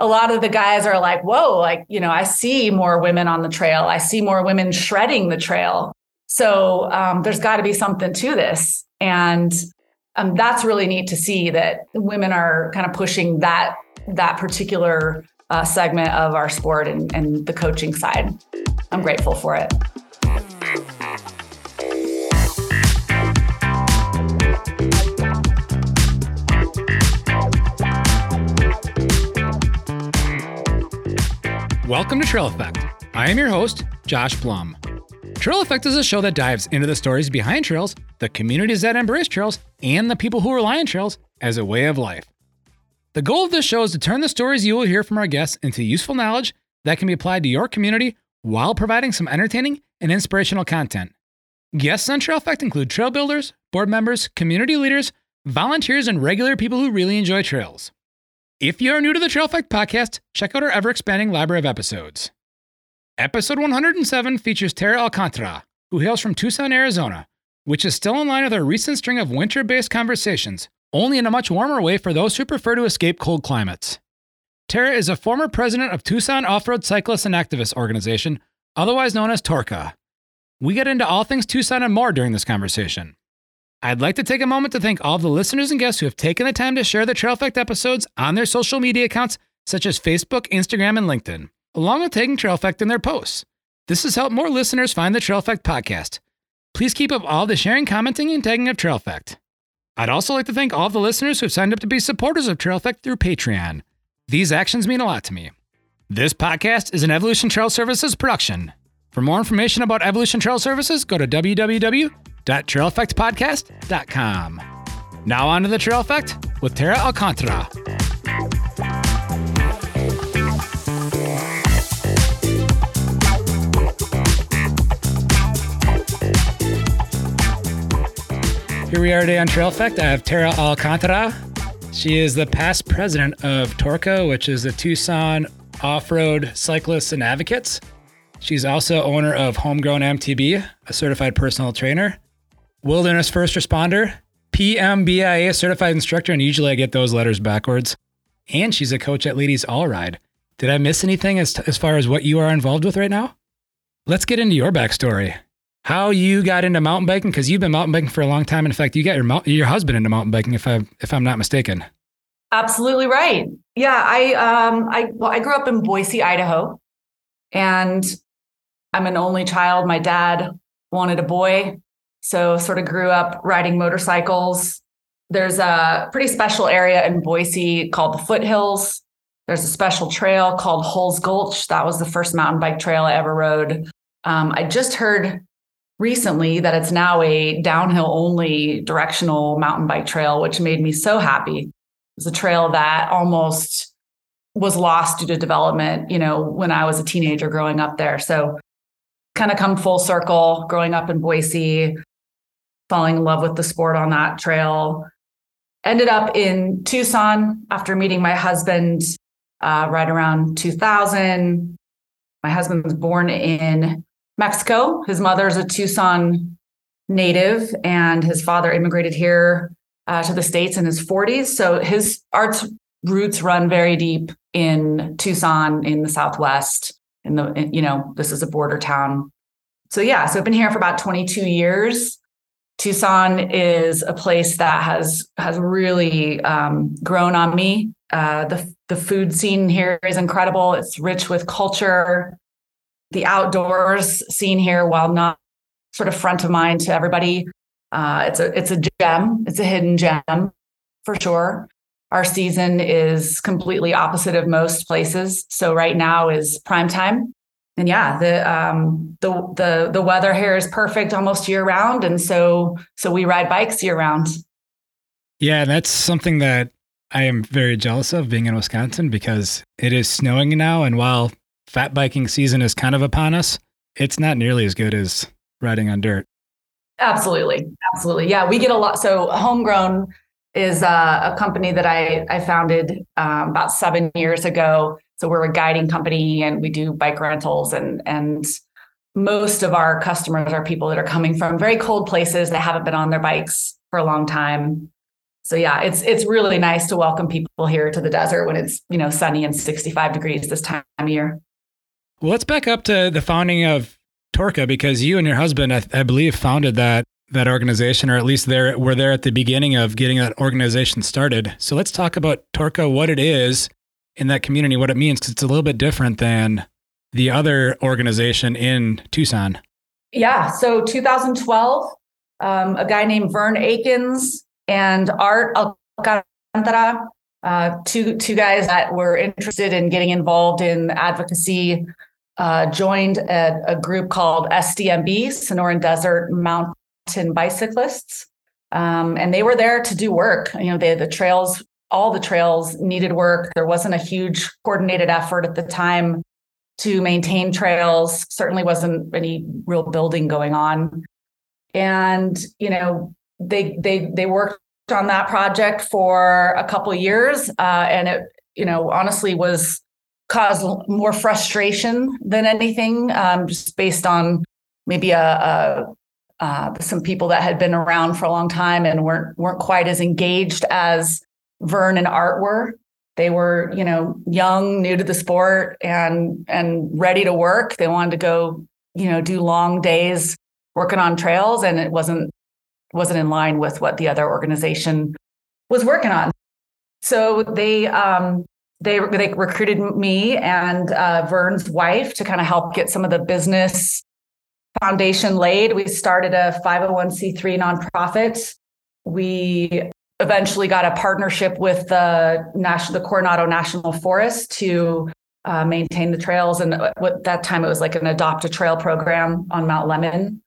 a lot of the guys are like, whoa, like, you know, I see more women on the trail. I see more women shredding the trail. So um, there's got to be something to this. And um, that's really neat to see that women are kind of pushing that that particular uh, segment of our sport and, and the coaching side. I'm grateful for it. Welcome to Trail Effect. I am your host, Josh Blum. Trail Effect is a show that dives into the stories behind trails, the communities that embrace trails, and the people who rely on trails as a way of life. The goal of this show is to turn the stories you will hear from our guests into useful knowledge that can be applied to your community while providing some entertaining and inspirational content. Guests on Trail Effect include trail builders, board members, community leaders, volunteers, and regular people who really enjoy trails. If you are new to the Trail Effect podcast, check out our ever expanding library of episodes. Episode 107 features Tara Alcantara, who hails from Tucson, Arizona, which is still in line with our recent string of winter based conversations, only in a much warmer way for those who prefer to escape cold climates. Tara is a former president of Tucson Off Road Cyclists and Activists Organization, otherwise known as TORCA. We get into all things Tucson and more during this conversation. I'd like to take a moment to thank all the listeners and guests who have taken the time to share the Trail Effect episodes on their social media accounts such as Facebook, Instagram, and LinkedIn, along with tagging Trail Effect in their posts. This has helped more listeners find the Trail Effect podcast. Please keep up all the sharing, commenting, and tagging of Trail Effect. I'd also like to thank all the listeners who have signed up to be supporters of Trail Effect through Patreon. These actions mean a lot to me. This podcast is an Evolution Trail Services production. For more information about Evolution Trail Services, go to www www.traileffectpodcast.com. Now on to the Trail Effect with Tara Alcantara. Here we are today on Trail Effect. I have Tara Alcantara. She is the past president of Torca, which is the Tucson Off Road Cyclists and Advocates. She's also owner of Homegrown MTB, a certified personal trainer. Wilderness First Responder, PMBIA certified instructor, and usually I get those letters backwards. And she's a coach at Ladies All Ride. Did I miss anything as, as far as what you are involved with right now? Let's get into your backstory. How you got into mountain biking because you've been mountain biking for a long time. In fact, you got your your husband into mountain biking, if I if I'm not mistaken. Absolutely right. Yeah, I um I well I grew up in Boise, Idaho, and I'm an only child. My dad wanted a boy, so sort of grew up riding motorcycles. There's a pretty special area in Boise called the Foothills. There's a special trail called Hulls Gulch. That was the first mountain bike trail I ever rode. Um, I just heard recently that it's now a downhill only directional mountain bike trail, which made me so happy. It's a trail that almost was lost due to development, you know, when I was a teenager growing up there. So kind of come full circle growing up in Boise, falling in love with the sport on that trail. Ended up in Tucson after meeting my husband uh, right around 2000. My husband was born in Mexico. His mother is a Tucson native, and his father immigrated here uh, to the States in his 40s. So his Art's roots run very deep in Tucson in the Southwest. In the, you know, this is a border town. So yeah, so I've been here for about 22 years. Tucson is a place that has has really um, grown on me. Uh, the the food scene here is incredible. It's rich with culture. The outdoors scene here, while not sort of front of mind to everybody, uh, it's a it's a gem. It's a hidden gem for sure. Our season is completely opposite of most places. So right now is prime time and yeah, the um, the the the weather here is perfect almost year round, and so so we ride bikes year round. Yeah, that's something that I am very jealous of being in Wisconsin because it is snowing now, and while fat biking season is kind of upon us, it's not nearly as good as riding on dirt. Absolutely, absolutely. Yeah, we get a lot. So homegrown is uh, a company that I I founded um, about seven years ago so we're a guiding company and we do bike rentals and and most of our customers are people that are coming from very cold places that haven't been on their bikes for a long time. So yeah, it's it's really nice to welcome people here to the desert when it's you know sunny and 65 degrees this time of year. Well, let's back up to the founding of Torca because you and your husband, I, I believe, founded that that organization, or at least there were there at the beginning of getting that organization started. So let's talk about Torca, what it is in that community, what it means, because it's a little bit different than the other organization in Tucson. Yeah. So 2012, um, a guy named Vern Akins and Art Alcantara, uh, two two guys that were interested in getting involved in advocacy, uh, joined a, a, group called SDMB, Sonoran Desert Mountain Bicyclists, um, and they were there to do work. You know, they had the trails, all the trails needed work. There wasn't a huge coordinated effort at the time to maintain trails. Certainly wasn't any real building going on. And, you know, they they they worked on that project for a couple years. Uh, and it, you know, honestly was caused more frustration than anything, um, just based on maybe a, a uh, some people that had been around for a long time and weren't weren't quite as engaged as Vern and Art were they were you know young new to the sport and and ready to work they wanted to go you know do long days working on trails and it wasn't wasn't in line with what the other organization was working on so they um they they recruited me and uh, Vern's wife to kind of help get some of the business foundation laid. We started a 501c3 nonprofit. We eventually got a partnership with the national, the Coronado National Forest to uh, maintain the trails. And at that time, it was like an adopt a trail program on Mount Lemmon.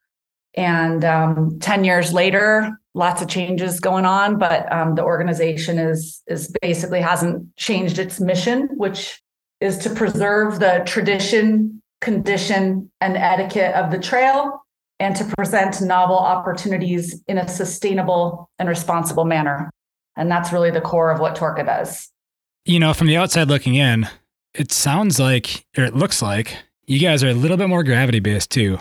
And um, 10 years later, lots of changes going on, but um, the organization is is basically hasn't changed its mission, which is to preserve the tradition, condition, and etiquette of the trail and to present novel opportunities in a sustainable and responsible manner. And that's really the core of what Torca does. You know, from the outside looking in, it sounds like, or it looks like, you guys are a little bit more gravity based too.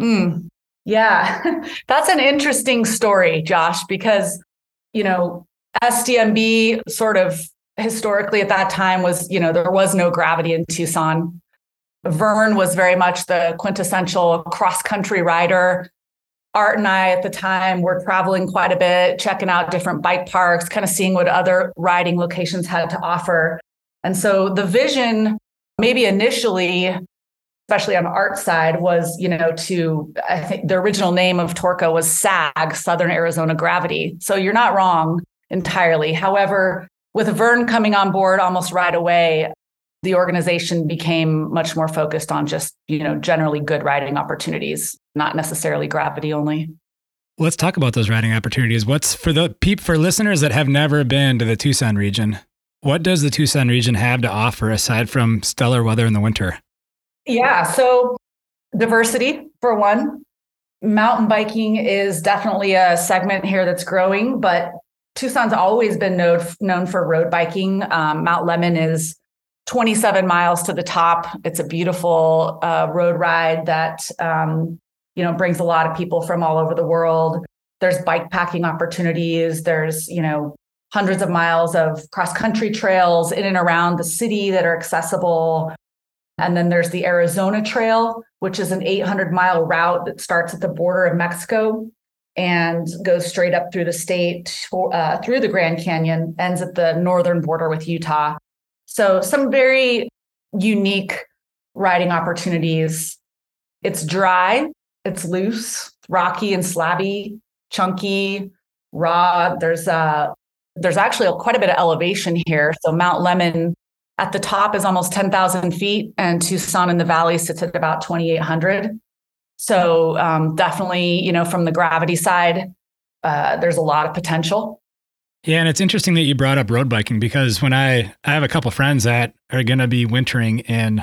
Mm, yeah, that's an interesting story, Josh, because, you know, SDMB sort of historically at that time was, you know, there was no gravity in Tucson. Vern was very much the quintessential cross country rider. Art and I at the time were traveling quite a bit, checking out different bike parks, kind of seeing what other riding locations had to offer. And so the vision, maybe initially, especially on the art side, was, you know, to I think the original name of Torca was SAG, Southern Arizona Gravity. So you're not wrong entirely. However, with Vern coming on board almost right away, the organization became much more focused on just, you know, generally good riding opportunities, not necessarily gravity only. Let's talk about those riding opportunities. What's for the peep for listeners that have never been to the Tucson region? What does the Tucson region have to offer aside from stellar weather in the winter? Yeah, so diversity for one. Mountain biking is definitely a segment here that's growing, but Tucson's always been known, known for road biking. Um, Mount Lemmon is 27 miles to the top. It's a beautiful uh, road ride that um, you know brings a lot of people from all over the world. There's bike packing opportunities. There's you know hundreds of miles of cross country trails in and around the city that are accessible. And then there's the Arizona Trail, which is an 800 mile route that starts at the border of Mexico and goes straight up through the state, uh, through the Grand Canyon, ends at the northern border with Utah. So, some very unique riding opportunities. It's dry, it's loose, rocky and slabby, chunky, raw. There's a there's actually quite a bit of elevation here. So Mount Lemmon at the top is almost 10,000 feet, and Tucson in the valley sits at about 2,800. So um, definitely, you know, from the gravity side, uh, there's a lot of potential. Yeah, and it's interesting that you brought up road biking because when I I have a couple friends that are going to be wintering in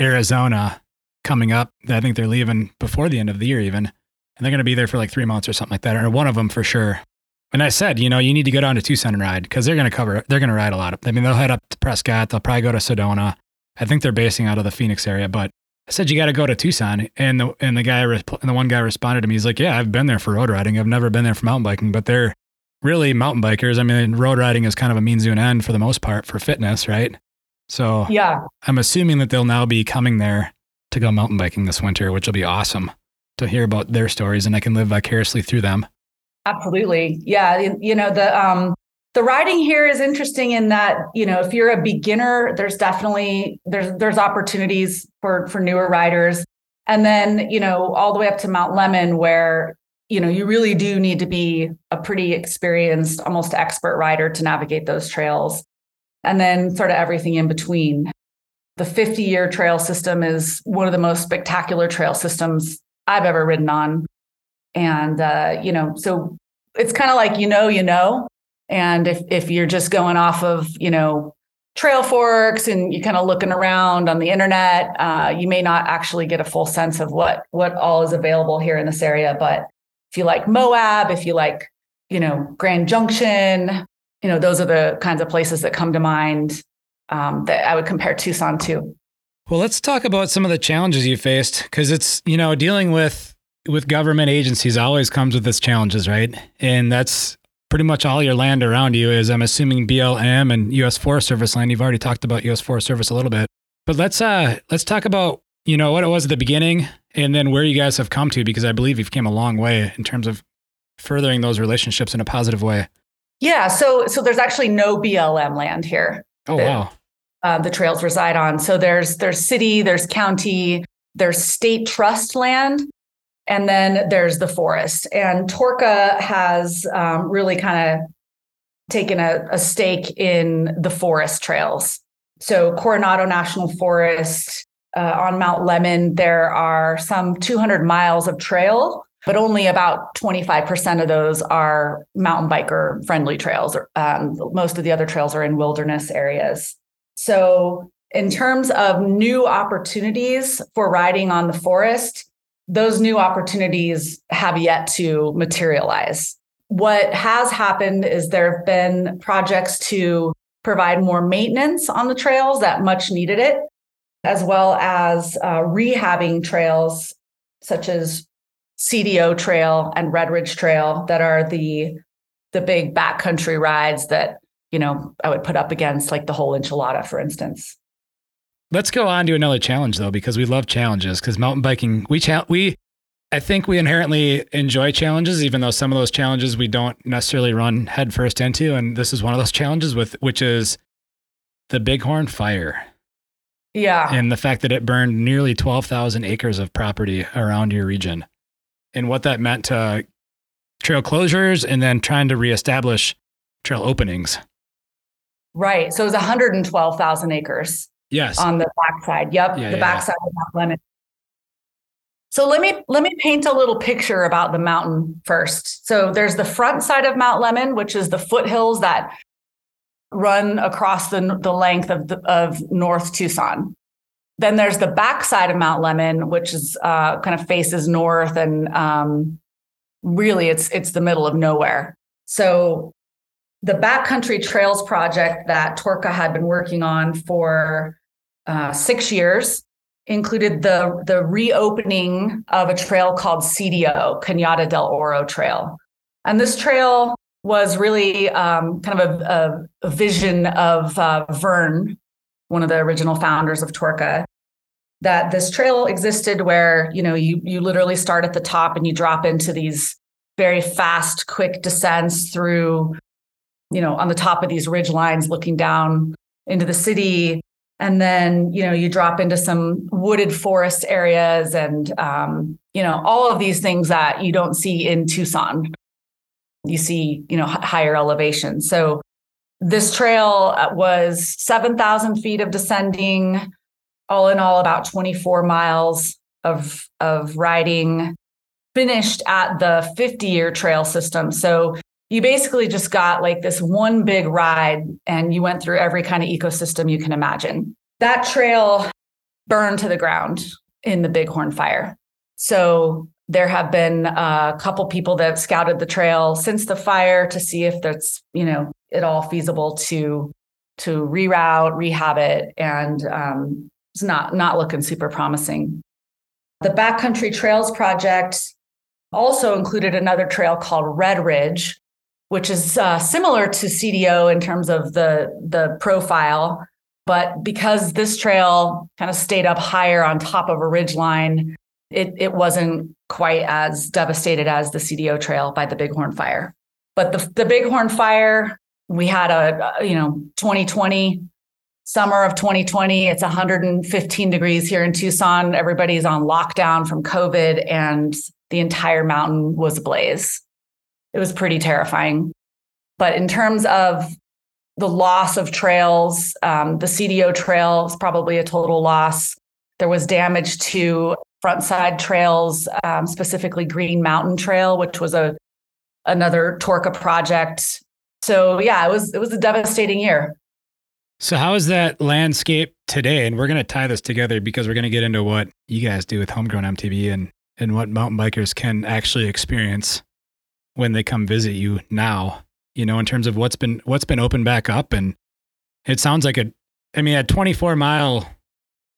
Arizona coming up. I think they're leaving before the end of the year even. And they're going to be there for like 3 months or something like that or one of them for sure. And I said, you know, you need to go down to Tucson and ride because they're going to cover they're going to ride a lot of. I mean, they'll head up to Prescott, they'll probably go to Sedona. I think they're basing out of the Phoenix area, but I said you got to go to Tucson, and the and the guy and the one guy responded to me. He's like, "Yeah, I've been there for road riding. I've never been there for mountain biking, but they're really mountain bikers. I mean, road riding is kind of a means to an end for the most part for fitness, right? So yeah, I'm assuming that they'll now be coming there to go mountain biking this winter, which will be awesome to hear about their stories and I can live vicariously through them. Absolutely. Yeah. You know, the, um, the riding here is interesting in that, you know, if you're a beginner, there's definitely, there's, there's opportunities for, for newer riders. And then, you know, all the way up to Mount Lemmon where, you know, you really do need to be a pretty experienced, almost expert rider to navigate those trails. And then sort of everything in between. The 50 year trail system is one of the most spectacular trail systems I've ever ridden on. And, uh, you know, so it's kind of like, you know, you know. And if, if you're just going off of, you know, Trailforks and you're kind of looking around on the internet, uh, you may not actually get a full sense of what, what all is available here in this area. But if you like Moab, if you like, you know, Grand Junction, you know, those are the kinds of places that come to mind um, that I would compare Tucson to. Well, let's talk about some of the challenges you faced because it's, you know, dealing with with government agencies always comes with its challenges, right? And that's pretty much all your land around you is I'm assuming BLM and US Forest Service land. You've already talked about US Forest Service a little bit. But let's uh let's talk about, you know, what it was at the beginning and then where you guys have come to because I believe you've came a long way in terms of furthering those relationships in a positive way. Yeah, so so there's actually no BLM land here. Oh wow uh, the trails reside on. So there's there's city, there's county, there's state trust land, and then there's the forest. And Torca has um, really kind of taken a, a stake in the forest trails. So Coronado National Forest uh, on Mount Lemmon, there are some 200 miles of trail but only about 25% of those are mountain biker friendly trails. Um, most of the other trails are in wilderness areas. So, in terms of new opportunities for riding on the forest, those new opportunities have yet to materialize. What has happened is there have been projects to provide more maintenance on the trails that much needed it, as well as uh, rehabbing trails such as CDO Trail and Red Ridge Trail that are the the big backcountry rides that you know, I would put up against like the whole enchilada, for instance. Let's go on to another challenge though, because we love challenges. Because mountain biking, we cha- we, I think we inherently enjoy challenges, even though some of those challenges we don't necessarily run headfirst into. And this is one of those challenges with which is the Bighorn Fire. Yeah, and the fact that it burned nearly twelve thousand acres of property around your region, and what that meant to trail closures, and then trying to reestablish trail openings. Right. So it was 112,000 acres. Yes. On the backside. Yep. Yeah, the yeah, backside yeah. of Mount Lemmon. So let me let me paint a little picture about the mountain first. So there's the front side of Mount Lemmon, which is the foothills that run across the, the length of the, of North Tucson. Then there's the backside of Mount Lemmon, which is uh, kind of faces north, and um, really it's it's the middle of nowhere. So the Backcountry Trails project that Torca had been working on for uh, six years included the, the reopening of a trail called CDO, Cañada del Oro Trail. And this trail was really um, kind of a, a, vision of uh, Vern, one of the original founders of Torca, that this trail existed where you know you you literally start at the top and you drop into these very fast, quick descents through you know, on the top of these ridge lines looking down into the city. And then, you know, you drop into some wooded forest areas and, um, you know, all of these things that you don't see in Tucson. You see, you know, higher elevation. So this trail uh, was 7,000 feet of descending, all in all, about 24 miles of, of riding, finished at the 50 year trail system. So you basically just got like this one big ride and you went through every kind of ecosystem you can imagine. That trail burned to the ground in the Bighorn fire. So there have been a couple people that have scouted the trail since the fire to see if that's, you know, at all feasible to to reroute, rehab it, and um, it's not not looking super promising. The Backcountry Trails project also included another trail called Red Ridge, which is uh, similar to CDO in terms of the the profile. But because this trail kind of stayed up higher on top of a ridge line, it, it wasn't quite as devastated as the CDO trail by the Bighorn fire. But the, the Bighorn fire, we had a, you know, 2020, summer of 2020, it's 115 degrees here in Tucson. Everybody's on lockdown from COVID, and the entire mountain was ablaze. It was pretty terrifying. But in terms of the loss of trails, um, the CDO trail is probably a total loss. There was damage to front side trails, um, specifically Green Mountain Trail, which was a another TORCA project. So yeah, it was it was a devastating year. So how is that landscape today? And we're going to tie this together because we're going to get into what you guys do with Homegrown MTB and and what mountain bikers can actually experience when they come visit you now. You know, in terms of what's been what's been opened back up, and it sounds like a. I mean, a 24 mile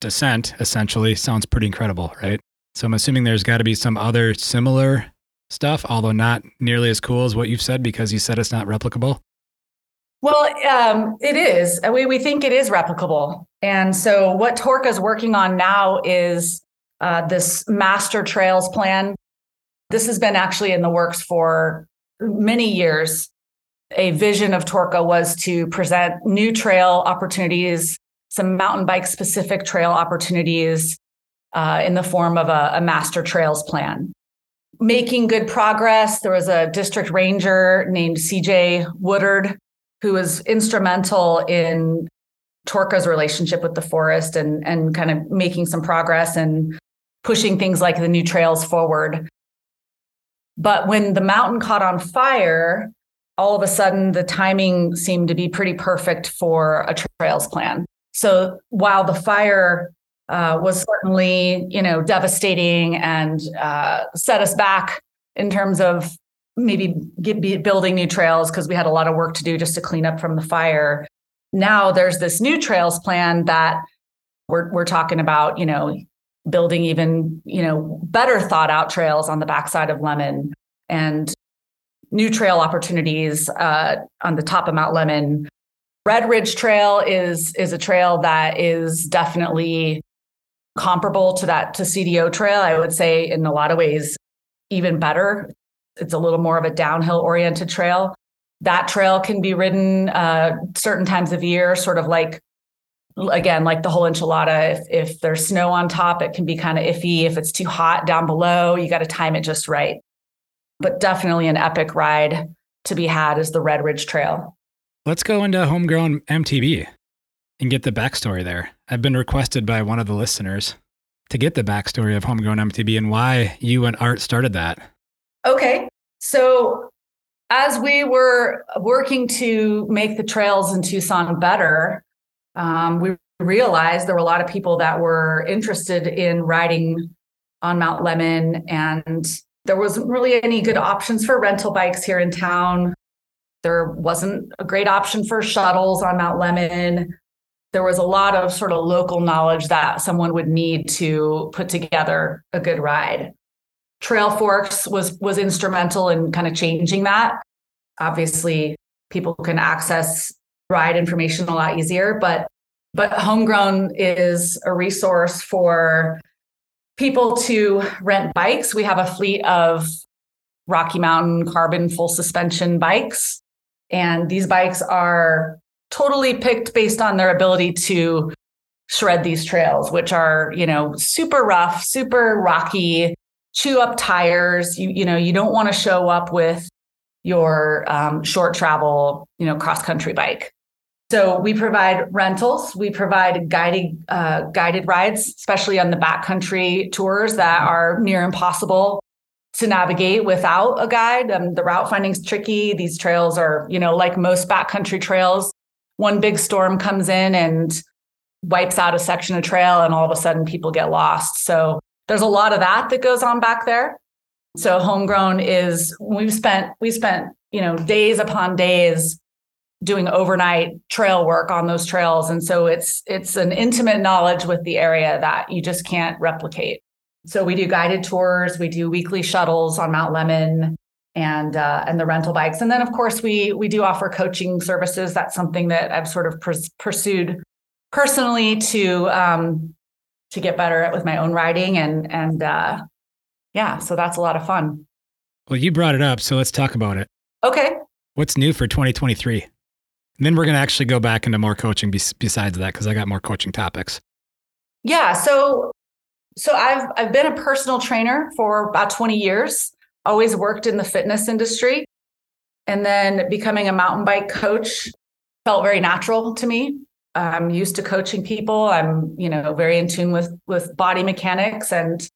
descent essentially sounds pretty incredible, right? So I'm assuming there's got to be some other similar stuff, although not nearly as cool as what you've said because you said it's not replicable. Well, um, it is. We, we think it is replicable. And so, what TORCA is working on now is uh, this master trails plan. This has been actually in the works for many years. A vision of TORCA was to present new trail opportunities some mountain bike specific trail opportunities uh, in the form of a, a master trails plan. Making good progress. There was a district ranger named CJ Woodard who was instrumental in TORCA's relationship with the forest and, and kind of making some progress and pushing things like the new trails forward. But when the mountain caught on fire, all of a sudden the timing seemed to be pretty perfect for a trails plan. So while the fire uh, was certainly, you know, devastating and uh, set us back in terms of maybe get, building new trails because we had a lot of work to do just to clean up from the fire. Now there's this new trails plan that we're we're talking about, you know, building even, you know, better thought out trails on the backside of Lemmon and new trail opportunities uh, on the top of Mount Lemmon Red Ridge Trail is is a trail that is definitely comparable to that to CDO trail. I would say in a lot of ways even better. It's a little more of a downhill oriented trail. That trail can be ridden uh, certain times of year, sort of like again like the whole enchilada. If if there's snow on top, it can be kind of iffy. If it's too hot down below, you got to time it just right. But definitely an epic ride to be had is the Red Ridge Trail. Let's go into homegrown MTB and get the backstory there. I've been requested by one of the listeners to get the backstory of homegrown MTB and why you and Art started that. Okay. So, as we were working to make the trails in Tucson better, um, we realized there were a lot of people that were interested in riding on Mount Lemmon, and there wasn't really any good options for rental bikes here in town. There wasn't a great option for shuttles on Mount Lemmon. There was a lot of sort of local knowledge that someone would need to put together a good ride. Trailforks was was instrumental in kind of changing that. Obviously, people can access ride information a lot easier, but but homegrown is a resource for people to rent bikes. We have a fleet of Rocky Mountain carbon full suspension bikes and these bikes are totally picked based on their ability to shred these trails, which are, you know, super rough, super rocky, chew up tires. You, you know, you don't want to show up with your um, short travel, you know, cross country bike. So we provide rentals. We provide guided uh, guided rides, especially on the backcountry tours that are near impossible to navigate without a guide. Um, the route finding is tricky. These trails are, you know, like most backcountry trails, one big storm comes in and wipes out a section of trail, and all of a sudden people get lost. So there's a lot of that that goes on back there. So homegrown is we've spent we spent you know days upon days doing overnight trail work on those trails and so it's it's an intimate knowledge with the area that you just can't replicate so we do guided tours, we do weekly shuttles on Mount Lemmon and uh, and the rental bikes. And then of course we we do offer coaching services. That's something that I've sort of pers- pursued personally to um, to get better at with my own riding and and uh, yeah, so that's a lot of fun. Well, you brought it up, so let's talk about it. Okay. What's new for 2023? And then we're going to actually go back into more coaching besides that because I got more coaching topics. Yeah, so so I've I've been a personal trainer for about 20 years. Always worked in the fitness industry. And then becoming a mountain bike coach felt very natural to me. I'm used to coaching people. I'm, you know, very in tune with with body mechanics and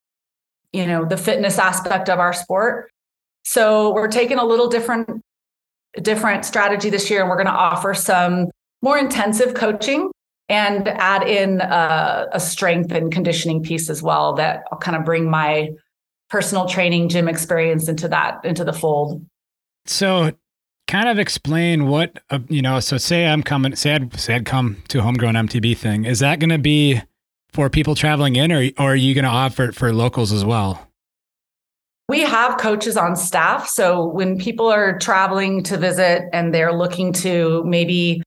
you know, the fitness aspect of our sport. So we're taking a little different different strategy this year and we're going to offer some more intensive coaching and add in a, a strength and conditioning piece as well that I'll kind of bring my personal training gym experience into that into the fold. So kind of explain what uh, you know so say i'm coming say i'd say i'd come to a homegrown mtb thing is that going to be for people traveling in or, or are you going to offer it for locals as well we have coaches on staff so when people are traveling to visit and they're looking to maybe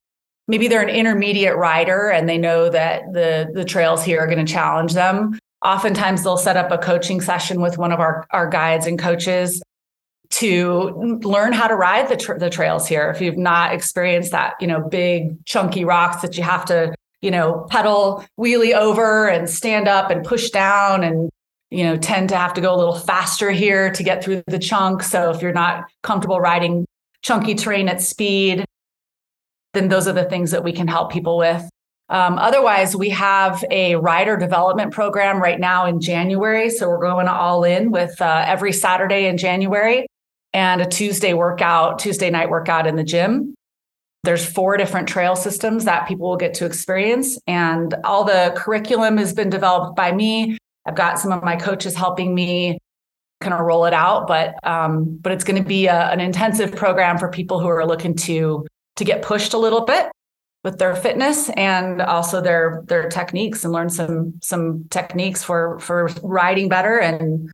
maybe they're an intermediate rider and they know that the the trails here are going to challenge them. Oftentimes they'll set up a coaching session with one of our our guides and coaches to learn how to ride the, tra- the trails here. If you've not experienced that you know big chunky rocks that you have to you know pedal wheelie over and stand up and push down and you know tend to have to go a little faster here to get through the chunk. So if you're not comfortable riding chunky terrain at speed then those are the things that we can help people with. Um, otherwise, we have a rider development program right now in January. So we're going all in with uh, every Saturday in January and a Tuesday workout, Tuesday night workout in the gym. There's four different trail systems that people will get to experience. And all the curriculum has been developed by me. I've got some of my coaches helping me kind of roll it out, but um, but it's going to be a, an intensive program for people who are looking to to get pushed a little bit with their fitness and also their their techniques and learn some some techniques for for riding better and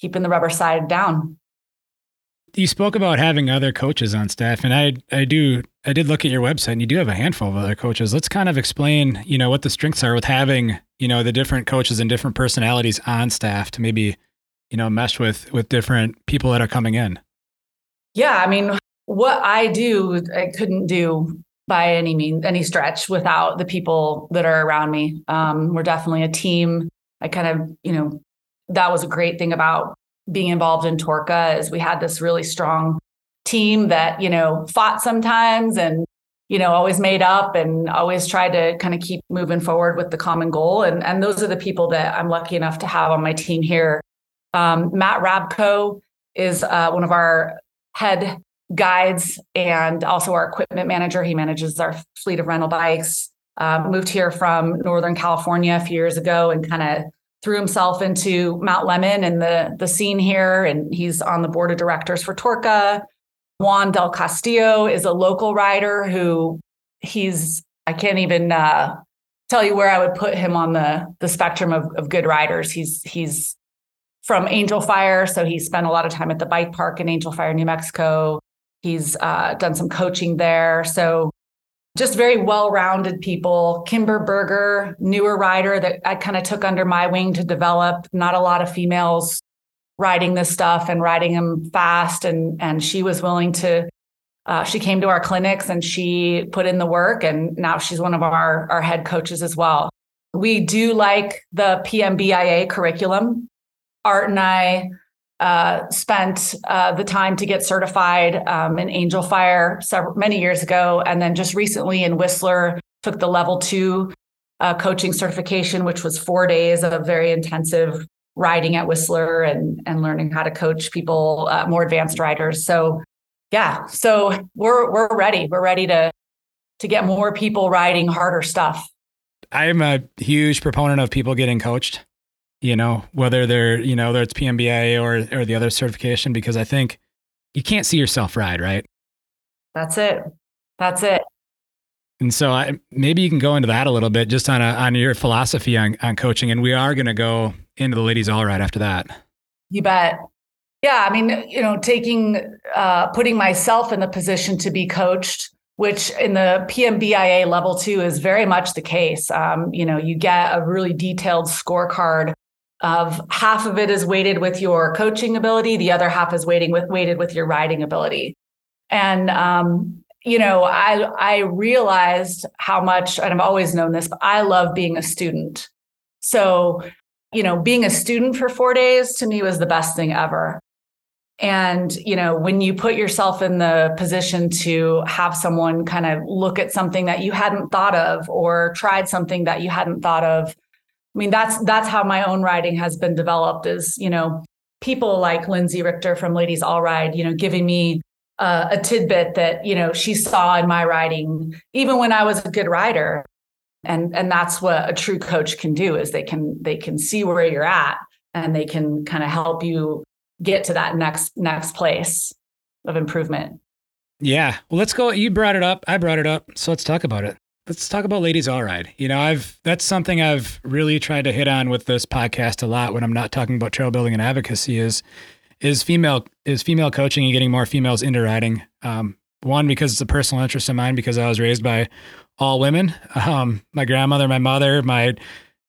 keeping the rubber side down. You spoke about having other coaches on staff and I I do I did look at your website and you do have a handful of other coaches. Let's kind of explain, you know, what the strengths are with having, you know, the different coaches and different personalities on staff to maybe, you know, mesh with with different people that are coming in. Yeah, I mean, what I do, I couldn't do by any means, any stretch without the people that are around me. Um, we're definitely a team. I kind of, you know, that was a great thing about being involved in Torca is we had this really strong team that, you know, fought sometimes and, you know, always made up and always tried to kind of keep moving forward with the common goal. And, and those are the people that I'm lucky enough to have on my team here. Um, Matt Rabko is uh, one of our head guides and also our equipment manager. He manages our fleet of rental bikes. Um, moved here from Northern California a few years ago and kind of threw himself into Mount Lemmon and the the scene here. And he's on the board of directors for Torca. Juan Del Castillo is a local rider who he's I can't even uh, tell you where I would put him on the the spectrum of, of good riders. He's he's from Angel Fire, so he spent a lot of time at the bike park in Angel Fire, New Mexico. He's uh, done some coaching there. So just very well-rounded people. Kimber Berger, newer rider that I kind of took under my wing to develop. Not a lot of females riding this stuff and riding them fast, and and she was willing to. Uh, she came to our clinics and she put in the work, and now she's one of our our head coaches as well. We do like the PMBIA curriculum. Art and I uh, spent uh, the time to get certified um, in Angel Fire several, many years ago, and then just recently in Whistler took the level two uh, coaching certification, which was four days of very intensive riding at Whistler and and learning how to coach people, uh, more advanced riders. So, yeah, so we're we're ready. We're ready to to get more people riding harder stuff. I'm a huge proponent of people getting coached you know, whether they're, you know, whether it's PMBIA or, or the other certification, because I think you can't see yourself ride, right? That's it. That's it. And so I, maybe you can go into that a little bit just on a, on your philosophy on, on coaching. And we are going to go into the ladies all right after that. You bet. Yeah, I mean, you know, taking uh, putting myself in the position to be coached, which in the PMBIA level two is very much the case. Um, you know, you get a really detailed scorecard of half of it is weighted with your coaching ability, the other half is weighting with weighted with your riding ability. And um, you know, I I realized how much, and I've always known this, but I love being a student. So, you know, being a student for four days to me was the best thing ever. And, you know, when you put yourself in the position to have someone kind of look at something that you hadn't thought of or tried something that you hadn't thought of, I mean, that's that's how my own writing has been developed is, you know, people like Lindsey Richter from Ladies All Ride, you know, giving me uh, a tidbit that, you know, she saw in my writing, even when I was a good rider. And and that's what a true coach can do is they can they can see where you're at and they can kind of help you get to that next next place of improvement. Yeah. Well, let's go. You brought it up. I brought it up. So let's talk about it. Let's talk about ladies all ride. You know, I've that's something I've really tried to hit on with this podcast a lot when I'm not talking about trail building and advocacy is is female is female coaching and getting more females into riding. Um, one because it's a personal interest of mine because I was raised by all women. Um, my grandmother, my mother, my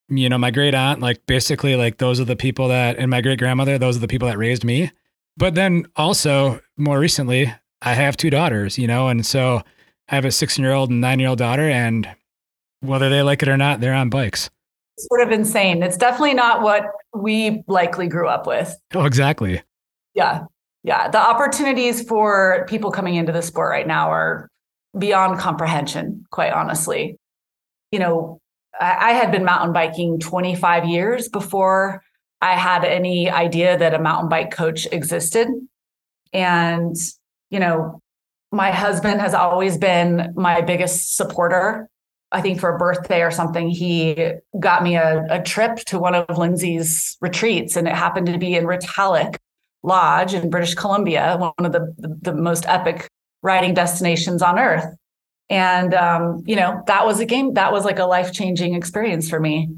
you know, my great aunt, like basically like those are the people that, and my great grandmother, those are the people that raised me. But then also more recently, I have two daughters, you know, and so I have a 16 year old and nine year old daughter, and whether they like it or not, they're on bikes. Sort of insane. It's definitely not what we likely grew up with. Oh, exactly. Yeah. Yeah. The opportunities for people coming into the sport right now are beyond comprehension, quite honestly. You know, I had been mountain biking 25 years before I had any idea that a mountain bike coach existed. And, you know, my husband has always been my biggest supporter. I think for a birthday or something, he got me a, a trip to one of Lindsey's retreats, and it happened to be in Retallack Lodge in British Columbia, one of the, the, most epic riding destinations on earth. And um, you know, that was a game that was like a life-changing experience for me.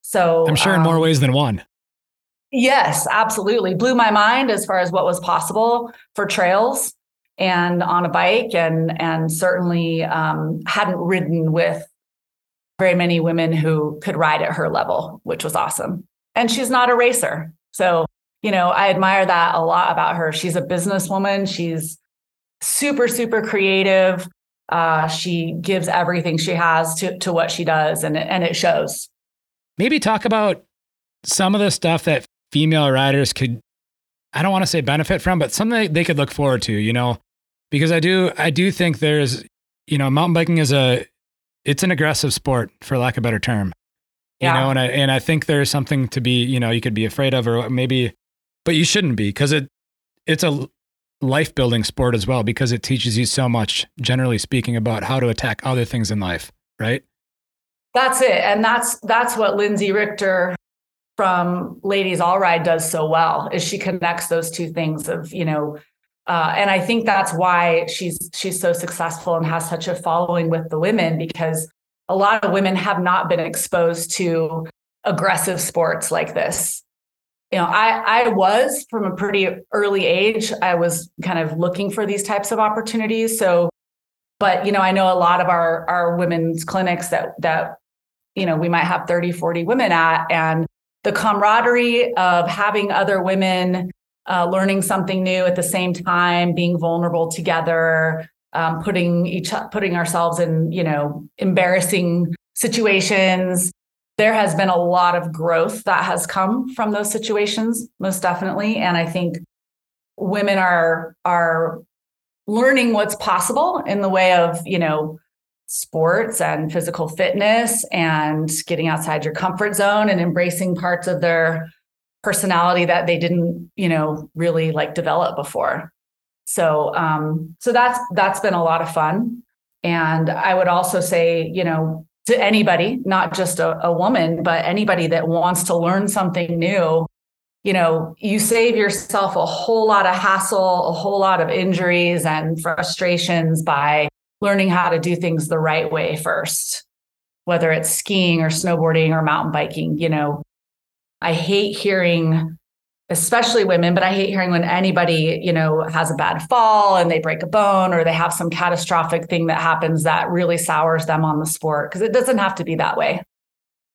So I'm sure in more um, ways than one. Yes, absolutely. Blew my mind as far as what was possible for trails and on a bike and and certainly um, hadn't ridden with very many women who could ride at her level, which was awesome. And she's not a racer. So, you know, I admire that a lot about her. She's a businesswoman. She's super, super creative. Uh, she gives everything she has to to what she does, and and it shows. Maybe talk about some of the stuff that female riders could, I don't want to say benefit from, but something they could look forward to. You know, because I do I do think there's you know mountain biking is a it's an aggressive sport for lack of a better term. You know, and I and I think there's something to be you know you could be afraid of or maybe, but you shouldn't be because it it's a life building sport as well because it teaches you so much, generally speaking, about how to attack other things in life, right? That's it. And that's that's what Lindsey Richter from Ladies All Ride does so well is she connects those two things of, you know, uh, and I think that's why she's she's so successful and has such a following with the women because a lot of women have not been exposed to aggressive sports like this. You know i i was from a pretty early age i was kind of looking for these types of opportunities. So but you know i know a lot of our our women's clinics that that you know we might have 30 40 women at and the camaraderie of having other women uh, learning something new at the same time being vulnerable together um, putting each putting ourselves in you know embarrassing situations. There has been a lot of growth that has come from those situations most definitely. And i think women are are learning what's possible in the way of you know sports and physical fitness and getting outside your comfort zone and embracing parts of their personality that they didn't you know really like develop before so um so that's that's been a lot of fun and i would also say you know to anybody, not just a, a woman, but anybody that wants to learn something new, you know, you save yourself a whole lot of hassle, a whole lot of injuries and frustrations by learning how to do things the right way first, whether it's skiing or snowboarding or mountain biking. You know, I hate hearing especially women, but I hate hearing when anybody, you know, has a bad fall and they break a bone or they have some catastrophic thing that happens that really sours them on the sport because it doesn't have to be that way.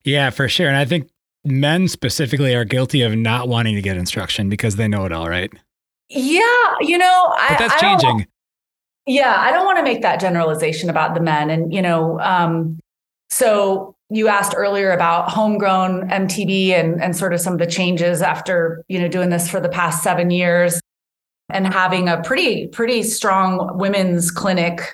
Yeah, for sure. And I think men specifically are guilty of not wanting to get instruction because they know it all, right? Yeah, you know, I, but that's changing. Yeah, I don't want to make that generalization about the men. And, you know, um, so you asked earlier about homegrown MTB and, and sort of some of the changes after, you know, doing this for the past seven years and having a pretty, pretty strong women's clinic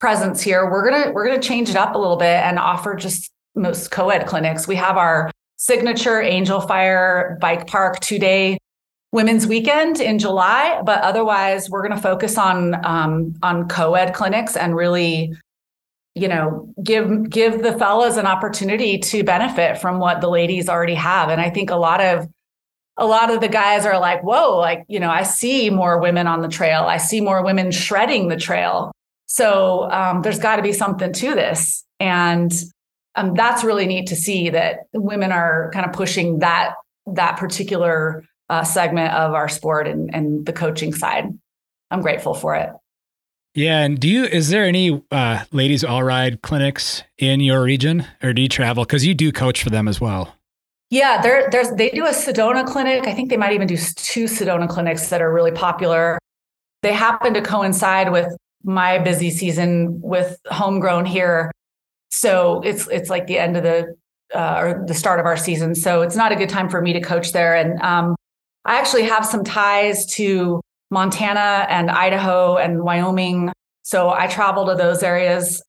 presence here. We're gonna we're gonna change it up a little bit and offer just most co-ed clinics. We have our signature Angel Fire Bike Park two-day women's weekend in July, but otherwise we're going to focus on um, on co-ed clinics and really, you know, give give the fellas an opportunity to benefit from what the ladies already have. And I think a lot of a lot of the guys are like, whoa, like, you know, I see more women on the trail. I see more women shredding the trail. So um, there's got to be something to this. And um, that's really neat to see that women are kind of pushing that that particular uh, segment of our sport and, and the coaching side. I'm grateful for it. Yeah, and do you is there any uh, ladies all ride clinics in your region, or do you travel because you do coach for them as well? Yeah, there, there's they do a Sedona clinic. I think they might even do two Sedona clinics that are really popular. They happen to coincide with my busy season with homegrown here, so it's it's like the end of the uh, or the start of our season. So it's not a good time for me to coach there. And um, I actually have some ties to Montana and Idaho and Wyoming. So I travel to those areas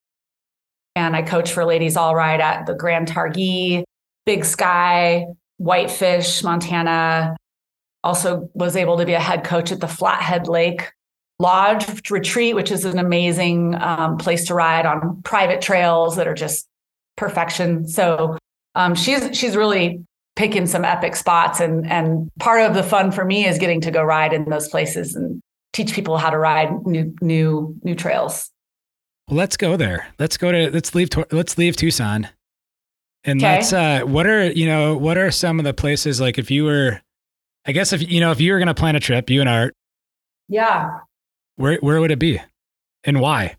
and I coach for Ladies All Ride at the Grand Targhee, Big Sky, Whitefish, Montana. Also was able to be a head coach at the Flathead Lake Lodge Retreat, which is an amazing um, place to ride on private trails that are just perfection. So um, she's she's really picking some epic spots. And and part of the fun for me is getting to go ride in those places and teach people how to ride new new new trails. Well, let's go there. Let's go to let's leave let's leave tucson. And okay. let's uh what are you know what are some of the places like if you were i guess if you know if you were going to plan a trip you and art yeah. where where would it be? And why?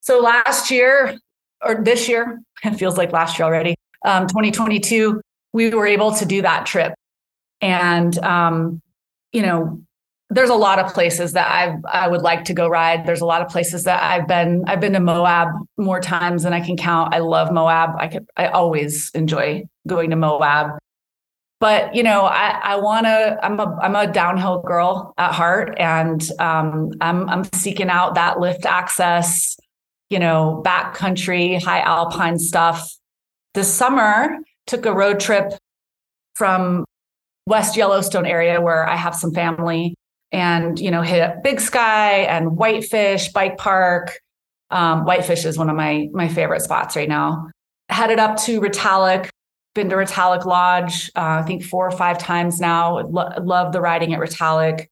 So last year or this year it feels like last year already um, 2022 we were able to do that trip. And, um, you know, there's a lot of places that I I would like to go ride. There's a lot of places that I've been I've been to Moab more times than I can count. I love Moab. I could I always enjoy going to Moab. But you know, I I want to. I'm a I'm a downhill girl at heart, and um, I'm I'm seeking out that lift access, you know, backcountry, high alpine stuff. This summer, took a road trip from West Yellowstone area where I have some family and, you know, hit Big Sky and Whitefish Bike Park. Um, Whitefish is one of my, my favorite spots right now. Headed up to Retallack, been to Retallack Lodge, uh, I think four or five times now. Lo- love the riding at Retallack.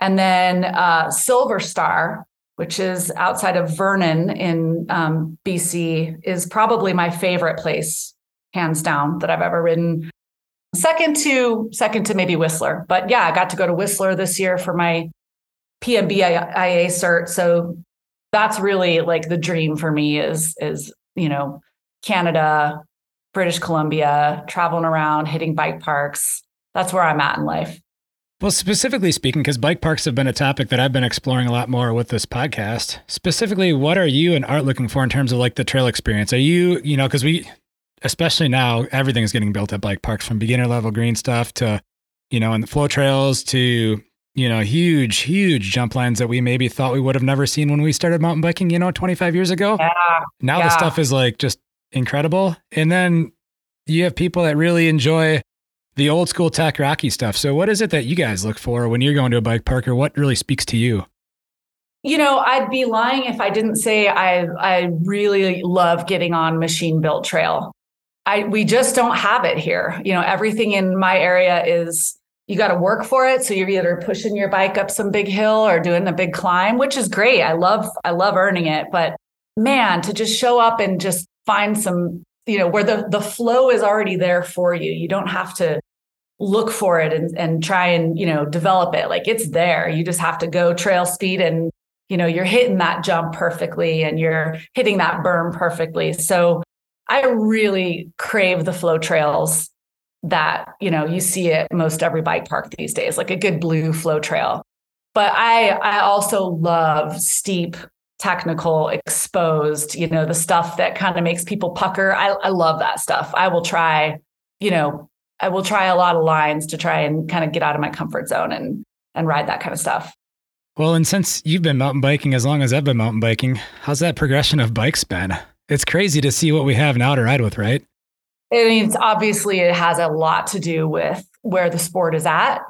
And then uh, Silver Star, which is outside of Vernon in um, BC, is probably my favorite place hands down that I've ever ridden. Second to second to maybe Whistler, but yeah, I got to go to Whistler this year for my PMBIA cert. So that's really like the dream for me is is you know Canada, British Columbia, traveling around, hitting bike parks. That's where I'm at in life. Well, specifically speaking, because bike parks have been a topic that I've been exploring a lot more with this podcast. Specifically, what are you and Art looking for in terms of like the trail experience? Are you, you know, because we especially now, everything's getting built at bike parks from beginner level green stuff to, you know, and the flow trails to, you know, huge, huge jump lines that we maybe thought we would have never seen when we started mountain biking, you know, 25 years ago. Yeah. Now yeah. the stuff is like just incredible. And then you have people that really enjoy the old school tech rocky stuff. So what is it that you guys look for when you're going to a bike park or what really speaks to you? You know, I'd be lying if I didn't say I I really love getting on machine built trail. I we just don't have it here. You know, everything in my area is you got to work for it. So you're either pushing your bike up some big hill or doing a big climb, which is great. I love I love earning it, but man, to just show up and just find some, you know, where the the flow is already there for you. You don't have to look for it and, and try and, you know, develop it. Like it's there. You just have to go trail speed and, you know, you're hitting that jump perfectly and you're hitting that berm perfectly. So I really crave the flow trails that, you know, you see at most every bike park these days, like a good blue flow trail. But I I also love steep technical exposed you know the stuff that kind of makes people pucker. I, I love that stuff. I will try you know i will try a lot of lines to try and kind of get out of my comfort zone and and ride that kind of stuff. Well and since you've been mountain biking as long as i've been mountain biking how's that progression of bikes been it's crazy to see what we have now to ride with right i mean it's obviously it has a lot to do with where the sport is at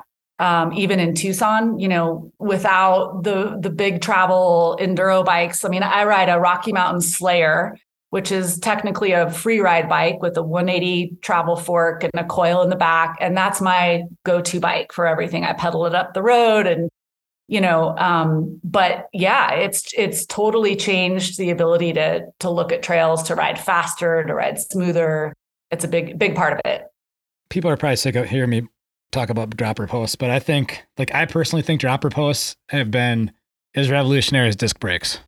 um, even in Tucson, you know, without the the big travel enduro bikes. I mean, I ride a Rocky Mountain Slayer, which is technically a free ride bike with a 180 travel fork and a coil in the back, and that's my go-to bike for everything. I pedal it up the road and you know um, but yeah it's it's totally changed the ability to to look at trails to ride faster to ride smoother it's a big big part of it people are probably sick of hearing me talk about dropper posts, but I think, like, I personally think dropper posts have been as revolutionary as disc brakes.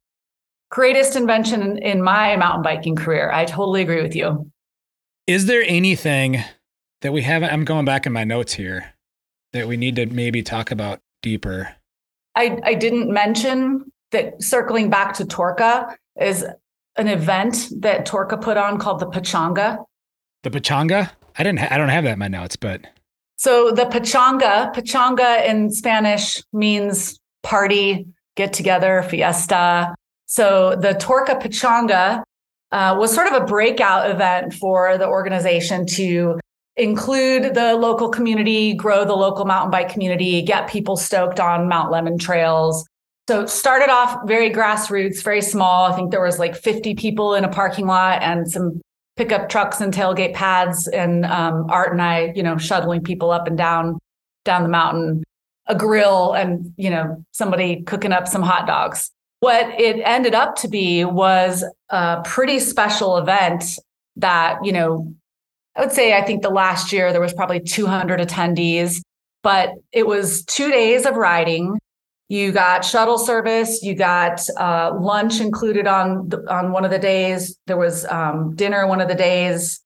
Greatest invention in, in my mountain biking career. I totally agree with you. Is there anything that we haven't? I'm going back in my notes here that we need to maybe talk about deeper. I, I didn't mention that circling back to Torca is an event that Torca put on called the Pachanga. The Pachanga? I didn't. Ha- I don't have that in my notes, but so the pachanga, pachanga in Spanish means party, get together, fiesta. So the Torca Pachanga uh, was sort of a breakout event for the organization to include the local community, grow the local mountain bike community, get people stoked on Mount Lemmon trails. So started off very grassroots, very small. I think there was like 50 people in a parking lot and some pickup trucks and tailgate pads and um, art and i you know shuttling people up and down down the mountain a grill and you know somebody cooking up some hot dogs what it ended up to be was a pretty special event that you know i would say i think the last year there was probably 200 attendees but it was two days of riding you got shuttle service. You got uh, lunch included on the, on one of the days. There was um, dinner one of the days.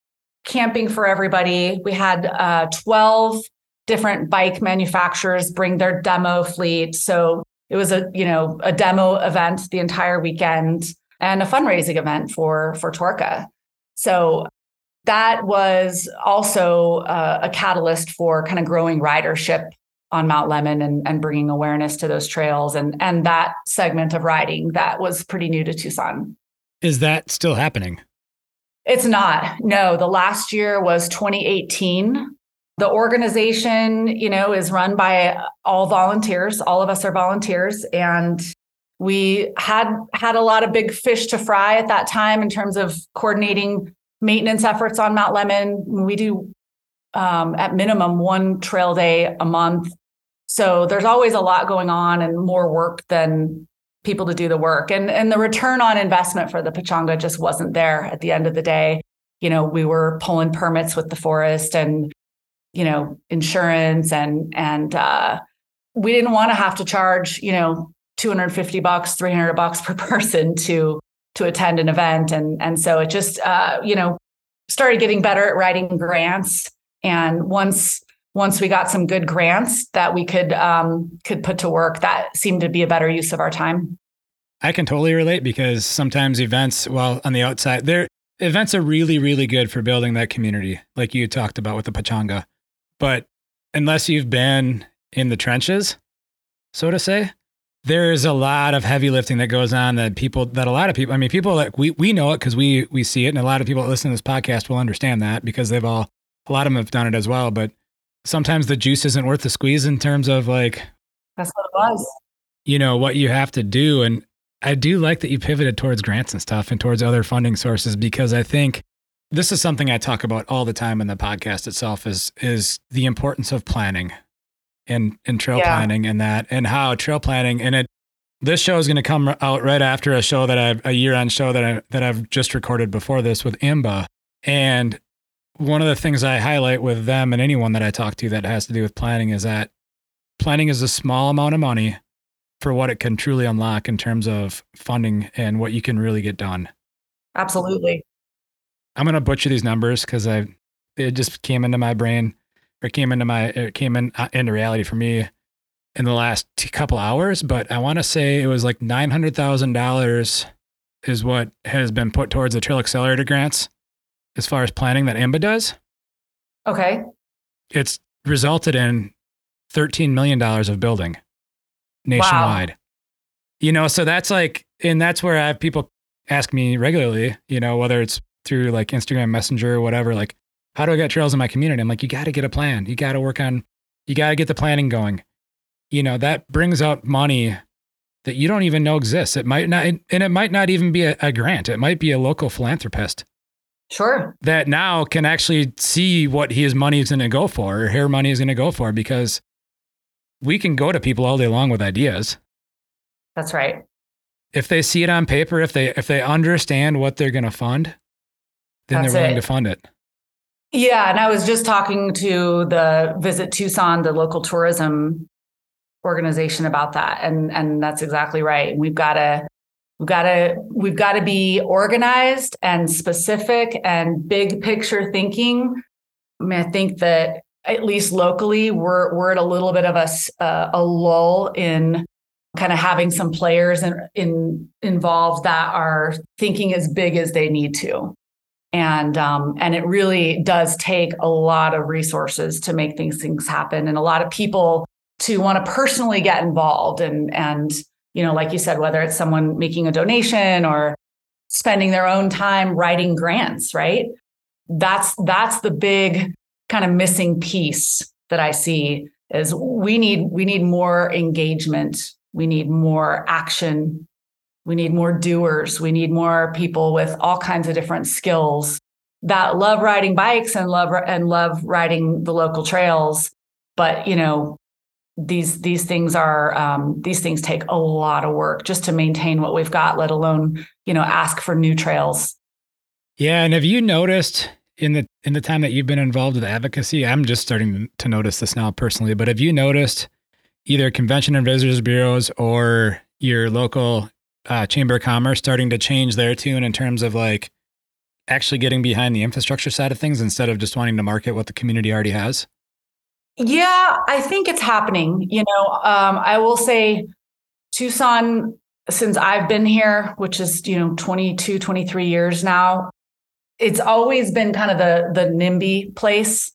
Camping for everybody. We had uh, twelve different bike manufacturers bring their demo fleet. So it was a you know a demo event the entire weekend and a fundraising event for for Torca. So that was also uh, a catalyst for kind of growing ridership on Mount Lemmon and, and bringing awareness to those trails and and that segment of riding that was pretty new to Tucson. Is that still happening? It's not. No, the last year was 2018. The organization, you know, is run by all volunteers. All of us are volunteers and we had had a lot of big fish to fry at that time in terms of coordinating maintenance efforts on Mount Lemmon. We do um, at minimum one trail day a month. So there's always a lot going on and more work than people to do the work. And and the return on investment for the Pachanga just wasn't there at the end of the day. You know, we were pulling permits with the forest and you know, insurance and and uh we didn't want to have to charge, you know, 250 bucks, 300 bucks per person to to attend an event and and so it just uh you know started getting better at writing grants and once once we got some good grants that we could um, could put to work, that seemed to be a better use of our time. I can totally relate because sometimes events, well, on the outside, there events are really, really good for building that community, like you talked about with the Pachanga. But unless you've been in the trenches, so to say, there's a lot of heavy lifting that goes on that people that a lot of people I mean people like we we know it because we we see it and a lot of people that listen to this podcast will understand that because they've all a lot of them have done it as well, but sometimes the juice isn't worth the squeeze in terms of like that's what it was. You know what you have to do, and I do like that you pivoted towards grants and stuff and towards other funding sources because I think this is something I talk about all the time in the podcast itself is is the importance of planning and and trail yeah. planning and that and how trail planning and it this show is going to come out right after a show that I've a year end show that I that I've just recorded before this with IMBA and one of the things I highlight with them and anyone that I talk to that has to do with planning is that planning is a small amount of money for what it can truly unlock in terms of funding and what you can really get done. Absolutely. I'm going to butcher these numbers because I it just came into my brain or came into my it came in uh, into reality for me in the last couple hours. But I want to say it was like nine hundred thousand dollars is what has been put towards the Trail Accelerator grants as far as planning that IMBA does. Okay. It's resulted in $13 million of building nationwide. Wow. You know, so that's like, and that's where I have people ask me regularly, you know, whether it's through like Instagram Messenger or whatever, like, how do I get trails in my community? I'm like, you got to get a plan. You got to work on, you got to get the planning going. You know, that brings out money that you don't even know exists. It might not, and it might not even be a, a grant. It might be a local philanthropist Sure. That now can actually see what his money is going to go for or her money is going to go for because we can go to people all day long with ideas. That's right. If they see it on paper, if they if they understand what they're going to fund, then That's they're willing it. to fund it. Yeah, and I was just talking to the Visit Tucson, the local tourism organization about that and and that's exactly right. We've got to We've got to we've got to be organized and specific and big picture thinking. I mean, I think that at least locally, we're we're at a little bit of a uh, a lull in kind of having some players in, in involved that are thinking as big as they need to, and um, and it really does take a lot of resources to make these things happen, and a lot of people to want to personally get involved and and you know, like you said, whether it's someone making a donation or spending their own time writing grants, right? That's that's the big kind of missing piece that I see is we need we need more engagement, we need more action, we need more doers, we need more people with all kinds of different skills that love riding bikes and love and love riding the local trails. But you know these these things are um, these things take a lot of work just to maintain what we've got let alone you know ask for new trails. Yeah and have you noticed in the in the time that you've been involved with advocacy i'm just starting to notice this now personally but have you noticed either convention and visitors bureaus or your local uh, chamber of commerce starting to change their tune in terms of like actually getting behind the infrastructure side of things instead of just wanting to market what the community already has yeah, I think it's happening. You know, um, I will say Tucson, since I've been here, which is, you know, 22, 23 years now, it's always been kind of the the NIMBY place,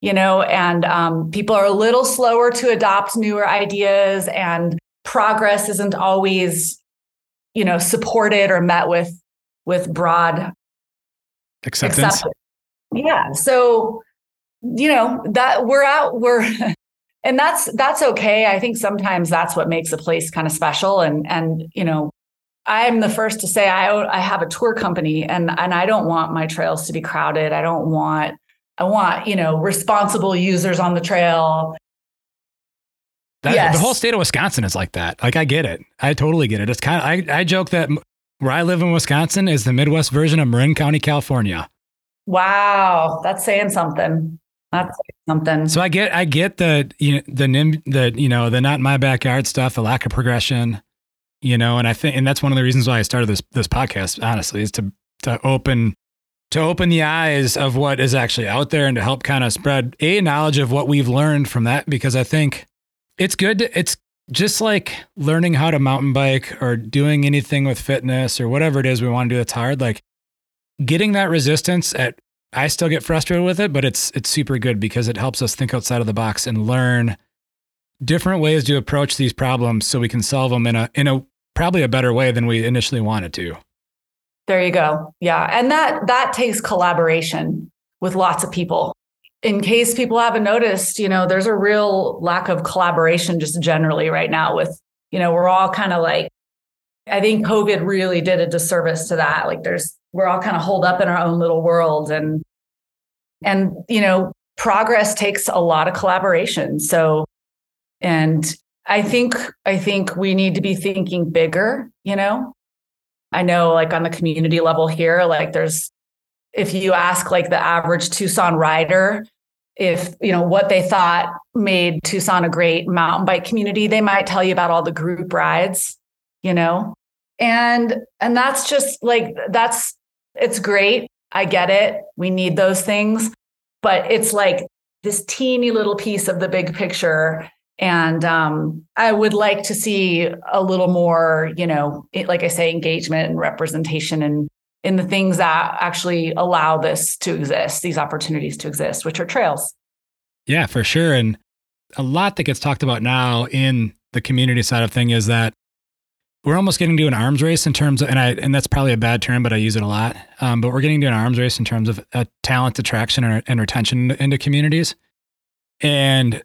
you know, and um, people are a little slower to adopt newer ideas and progress isn't always, you know, supported or met with with broad acceptance. acceptance. Yeah. So you know that we're out we're and that's that's okay i think sometimes that's what makes a place kind of special and and you know i'm the first to say i i have a tour company and and i don't want my trails to be crowded i don't want i want you know responsible users on the trail that, yes. the whole state of wisconsin is like that like i get it i totally get it it's kind of i, I joke that where i live in wisconsin is the midwest version of marin county california wow that's saying something that's something. So I get, I get the, you know, the nim, the, you know, the not in my backyard stuff, the lack of progression, you know, and I think, and that's one of the reasons why I started this, this podcast, honestly, is to, to open, to open the eyes of what is actually out there and to help kind of spread a knowledge of what we've learned from that. Because I think it's good. To, it's just like learning how to mountain bike or doing anything with fitness or whatever it is we want to do that's hard. Like getting that resistance at I still get frustrated with it, but it's it's super good because it helps us think outside of the box and learn different ways to approach these problems so we can solve them in a in a probably a better way than we initially wanted to. There you go. Yeah, and that that takes collaboration with lots of people. In case people haven't noticed, you know, there's a real lack of collaboration just generally right now with, you know, we're all kind of like I think COVID really did a disservice to that. Like there's we're all kind of holed up in our own little world and and you know progress takes a lot of collaboration so and i think i think we need to be thinking bigger you know i know like on the community level here like there's if you ask like the average Tucson rider, if you know what they thought made Tucson a great mountain bike community, they might tell you about all the group rides, you know? And and that's just like that's it's great. I get it. We need those things, but it's like this teeny little piece of the big picture and um, I would like to see a little more, you know, like I say, engagement and representation and in the things that actually allow this to exist, these opportunities to exist, which are trails. Yeah, for sure. And a lot that gets talked about now in the community side of thing is that we're almost getting to an arms race in terms of, and I, and that's probably a bad term, but I use it a lot. Um, but we're getting to an arms race in terms of uh, talent attraction and, and retention into communities. And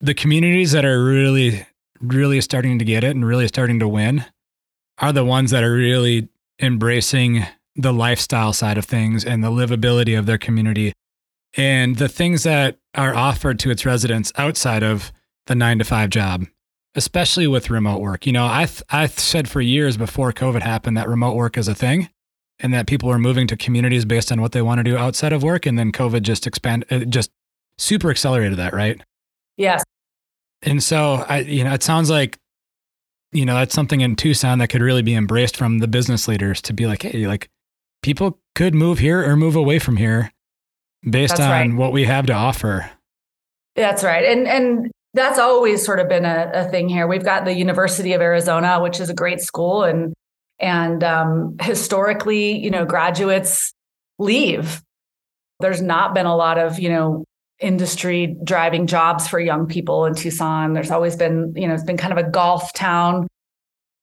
the communities that are really, really starting to get it and really starting to win are the ones that are really embracing the lifestyle side of things and the livability of their community and the things that are offered to its residents outside of the nine to five job, especially with remote work. You know, I th- I said for years before COVID happened that remote work is a thing, and that people were moving to communities based on what they want to do outside of work, and then COVID just expand, uh, just super accelerated that, right? Yes. And so I, you know, it sounds like, you know, that's something in Tucson that could really be embraced from the business leaders to be like, hey, like people could move here or move away from here based that's on right. what we have to offer. That's right. And and that's always sort of been a, a, thing here. We've got the University of Arizona, which is a great school, and and um, historically, you know, graduates leave. There's not been a lot of you know industry driving jobs for young people in Tucson. There's always been, you know, it's been kind of a golf town.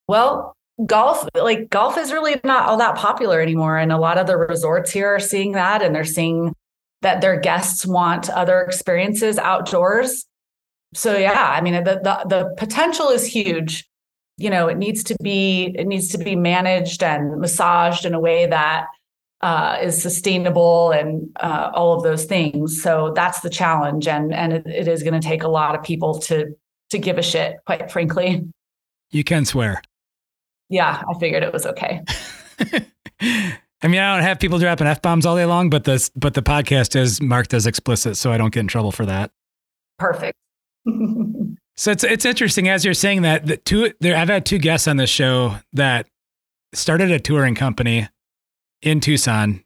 Well, golf, like golf is really not all that popular anymore. And a lot of the resorts here are seeing that and they're seeing that their guests want other experiences outdoors. So yeah, I mean the the, the potential is huge. You know, it needs to be it needs to be managed and massaged in a way that uh, is sustainable and uh, all of those things. So that's the challenge, and and it, it is going to take a lot of people to to give a shit, quite frankly. You can swear. Yeah, I figured it was okay. I mean, I don't have people dropping f bombs all day long, but this but the podcast is marked as explicit, so I don't get in trouble for that. Perfect. so it's it's interesting as you're saying that the two there I've had two guests on this show that started a touring company in Tucson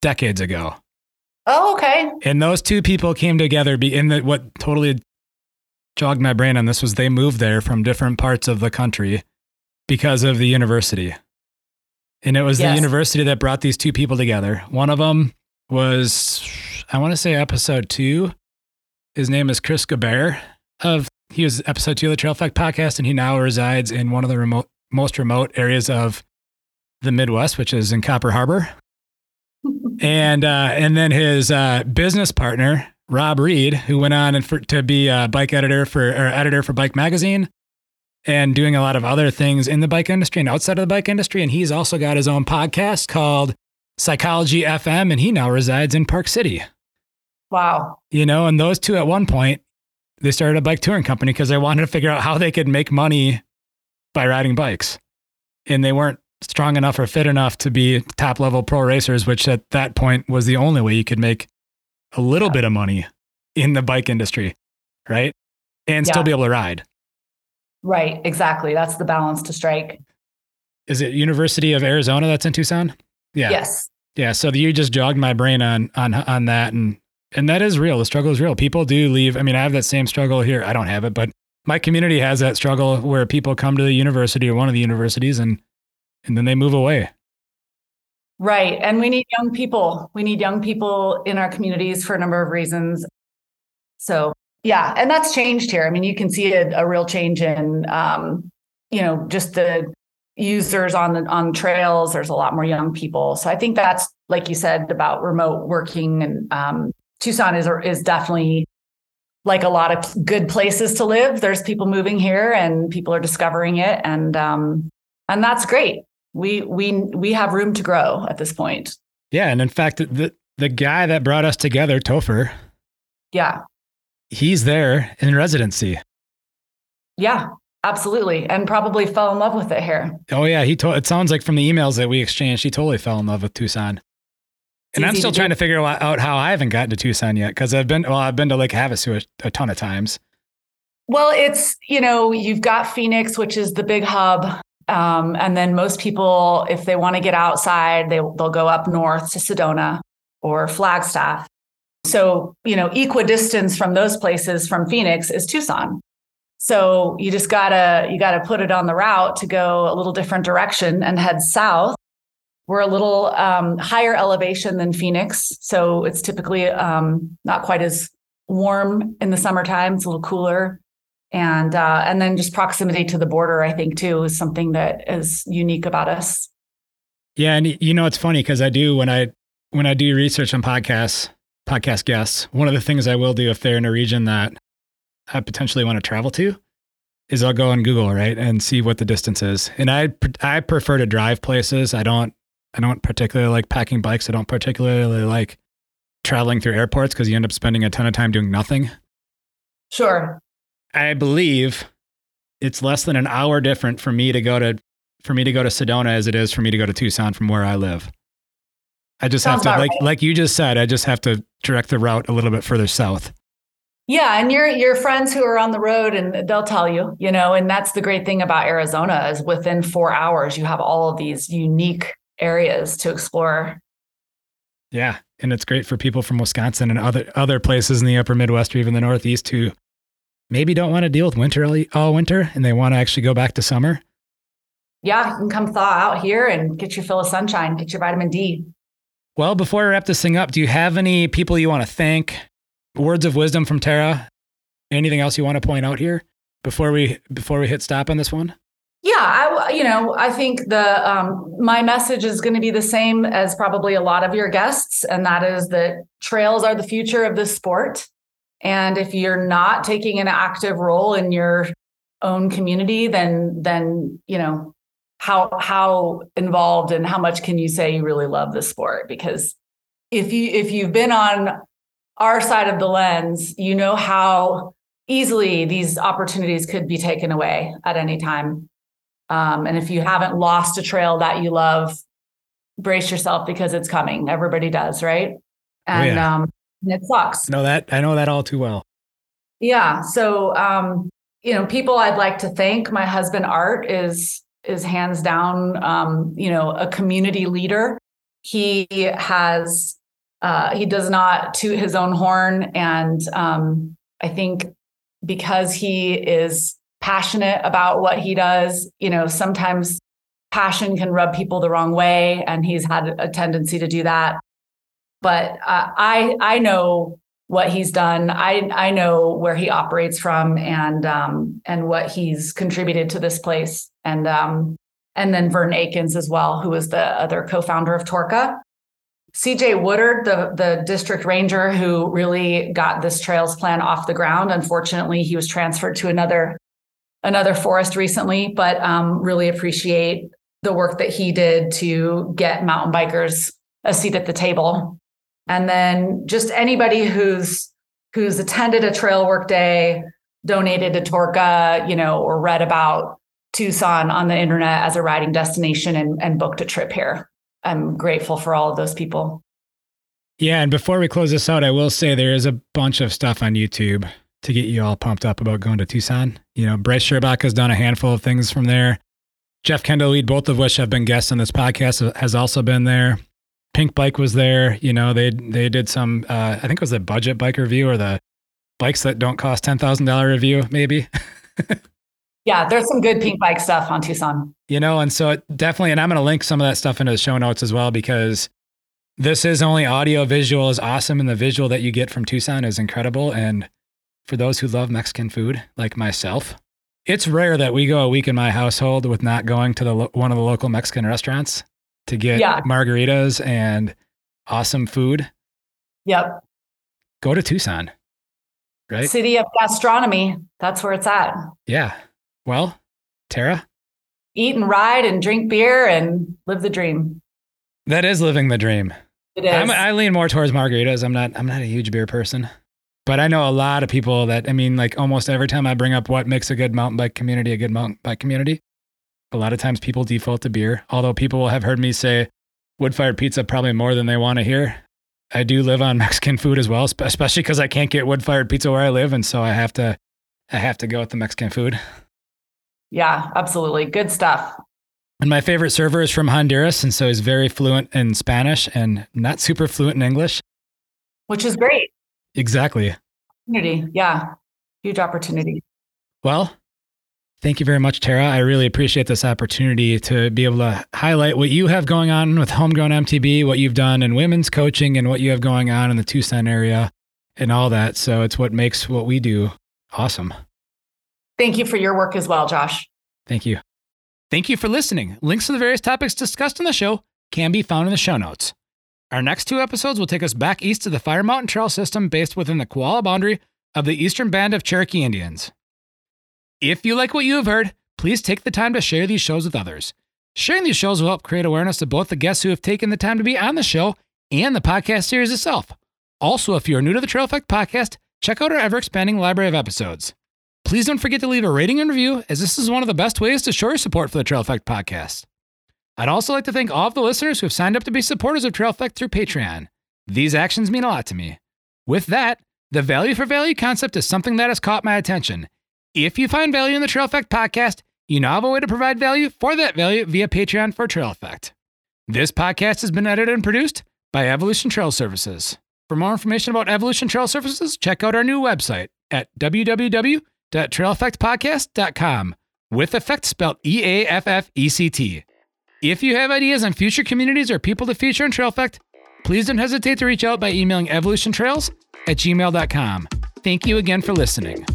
decades ago. Oh, okay. And those two people came together. Be in the what totally jogged my brain on this was they moved there from different parts of the country because of the university. And it was yes. the university that brought these two people together. One of them was, I want to say, episode two. His name is Chris Gabert of he was episode two of the Trail Effect podcast, and he now resides in one of the remote, most remote areas of the Midwest, which is in Copper Harbor. and uh, and then his uh, business partner Rob Reed, who went on and for, to be a bike editor for or editor for Bike Magazine, and doing a lot of other things in the bike industry and outside of the bike industry. And he's also got his own podcast called Psychology FM, and he now resides in Park City. Wow. You know, and those two at one point, they started a bike touring company because they wanted to figure out how they could make money by riding bikes. And they weren't strong enough or fit enough to be top level pro racers, which at that point was the only way you could make a little yeah. bit of money in the bike industry, right? And yeah. still be able to ride. Right, exactly. That's the balance to strike. Is it University of Arizona that's in Tucson? Yeah. Yes. Yeah. So you just jogged my brain on on on that, and and that is real. The struggle is real. People do leave. I mean, I have that same struggle here. I don't have it, but my community has that struggle where people come to the university or one of the universities and and then they move away. Right. And we need young people. We need young people in our communities for a number of reasons. So, yeah, and that's changed here. I mean, you can see a, a real change in, um, you know, just the users on the on trails. There's a lot more young people. So I think that's like you said about remote working and um, Tucson is is definitely like a lot of good places to live. There's people moving here and people are discovering it, and um, and that's great we we we have room to grow at this point. Yeah, and in fact, the the guy that brought us together, Topher. Yeah. He's there in residency. Yeah, absolutely, and probably fell in love with it here. Oh yeah, he told. It sounds like from the emails that we exchanged, he totally fell in love with Tucson. And I'm still to trying do. to figure out how I haven't gotten to Tucson yet because I've been well, I've been to Lake Havasu a, a ton of times. Well, it's, you know, you've got Phoenix, which is the big hub. Um, and then most people, if they want to get outside, they, they'll go up north to Sedona or Flagstaff. So, you know, equidistance from those places from Phoenix is Tucson. So you just gotta, you gotta put it on the route to go a little different direction and head south. We're a little um, higher elevation than Phoenix. So it's typically um, not quite as warm in the summertime. It's a little cooler and uh, and then just proximity to the border i think too is something that is unique about us Yeah, and you know it's funny because I do when I when I do research on podcasts, podcast guests. One of the things I will do if they're in a region that I potentially want to travel to is I'll go on Google right and see what the distance is. And I I prefer to drive places. I don't I don't particularly like packing bikes. I don't particularly like traveling through airports because you end up spending a ton of time doing nothing. sure I believe it's less than an hour different for me to go to for me to go to Sedona as it is for me to go to Tucson from where I live. I just Sounds have to like right. like you just said, I just have to direct the route a little bit further south. yeah and your your friends who are on the road and they'll tell you you know and that's the great thing about arizona is within four hours you have all of these unique areas to explore Yeah. And it's great for people from Wisconsin and other other places in the upper Midwest or even the Northeast who maybe don't want to deal with winter all winter and they want to actually go back to summer. yeah you can come thaw out here and get your fill of sunshine get your vitamin d Well, before we wrap this thing up, do you have any people you want to thank? Words of wisdom from Tara? Anything else you want to point out here before we before we hit stop on this one? Yeah, I you know I think the um, my message is going to be the same as probably a lot of your guests, and that is that trails are the future of this sport. And if you're not taking an active role in your own community, then then you know how how involved and how much can you say you really love the sport? Because if you if you've been on our side of the lens, you know how easily these opportunities could be taken away at any time. Um, and if you haven't lost a trail that you love, brace yourself because it's coming. Everybody does, right? And yeah. um, it sucks. know that I know that all too well. Yeah. So um, you know, people I'd like to thank. My husband Art is is hands down um, you know, a community leader. He has uh he does not toot his own horn. And um, I think because he is passionate about what he does, you know, sometimes passion can rub people the wrong way, and he's had a tendency to do that. But uh, I I know what he's done. I I know where he operates from and um and what he's contributed to this place. And um and then Vern Akins as well, who is the other co-founder of Torca. CJ Woodard, the, the district ranger who really got this trails plan off the ground. Unfortunately, he was transferred to another another forest recently, but um, really appreciate the work that he did to get mountain bikers a seat at the table. And then just anybody who's who's attended a trail work day, donated to Torca, you know, or read about Tucson on the internet as a riding destination and, and booked a trip here. I'm grateful for all of those people. Yeah, and before we close this out, I will say there is a bunch of stuff on YouTube to get you all pumped up about going to Tucson. You know, Brice Shirbach has done a handful of things from there. Jeff Kendall Weed, both of which have been guests on this podcast, has also been there. Pinkbike was there. You know, they they did some. Uh, I think it was the budget bike review or the bikes that don't cost ten thousand dollar review, maybe. Yeah, there's some good Pinkbike stuff on Tucson. you know, and so it definitely, and I'm going to link some of that stuff into the show notes as well because this is only audio. Visual is awesome, and the visual that you get from Tucson is incredible. And for those who love Mexican food, like myself, it's rare that we go a week in my household with not going to the one of the local Mexican restaurants to get Yeah. margaritas and awesome food. Yep. Go to Tucson, right? City of gastronomy. That's where it's at. Yeah. Well, Tara, Eat and ride and drink beer and live the dream. that is living the dream. It is. I'm, I lean more towards margaritas. I'm not. I'm not a huge beer person, but I know a lot of people that. I mean, like almost every time I bring up what makes a good mountain bike community a good mountain bike community, a lot of times people default to beer. Although people will have heard me say wood fired pizza probably more than they want to hear. I do live on Mexican food as well, especially because I can't get wood fired pizza where I live, and so I have to I have to go with the Mexican food. Yeah, absolutely. Good stuff. And my favorite server is from Honduras, and so he's very fluent in Spanish and not super fluent in English. Which is great. Exactly. Opportunity. Yeah. Huge opportunity. Well, thank you very much, Tara. I really appreciate this opportunity to be able to highlight what you have going on with Homegrown MTB, what you've done in women's coaching, and what you have going on in the Tucson area and all that. So it's what makes what we do awesome. Thank you for your work as well, Josh. Thank you. Thank you for listening. Links to the various topics discussed in the show can be found in the show notes. Our next two episodes will take us back east to the Fire Mountain Trail system based within the Qualla Boundary of the Eastern Band of Cherokee Indians. If you like what you have heard, please take the time to share these shows with others. Sharing these shows will help create awareness of both the guests who have taken the time to be on the show and the podcast series itself. Also, if you are new to the Trail Effect podcast, check out our ever expanding library of episodes. Please don't forget to leave a rating and review, as this is one of the best ways to show your support for the Trail Effect podcast. I'd also like to thank all of the listeners who have signed up to be supporters of Trail Effect through Patreon. These actions mean a lot to me. With that, the value for value concept is something that has caught my attention. If you find value in the Trail Effect podcast, you now have a way to provide value for that value via Patreon for Trail Effect. This podcast has been edited and produced by Evolution Trail Services. For more information about Evolution Trail Services, check out our new website at www.traileffectpodcast.com with effect spelled E A F F E C T. If you have ideas on future communities or people to feature in Trail Effect, please don't hesitate to reach out by emailing evolutiontrails at gmail.com. Thank you again for listening.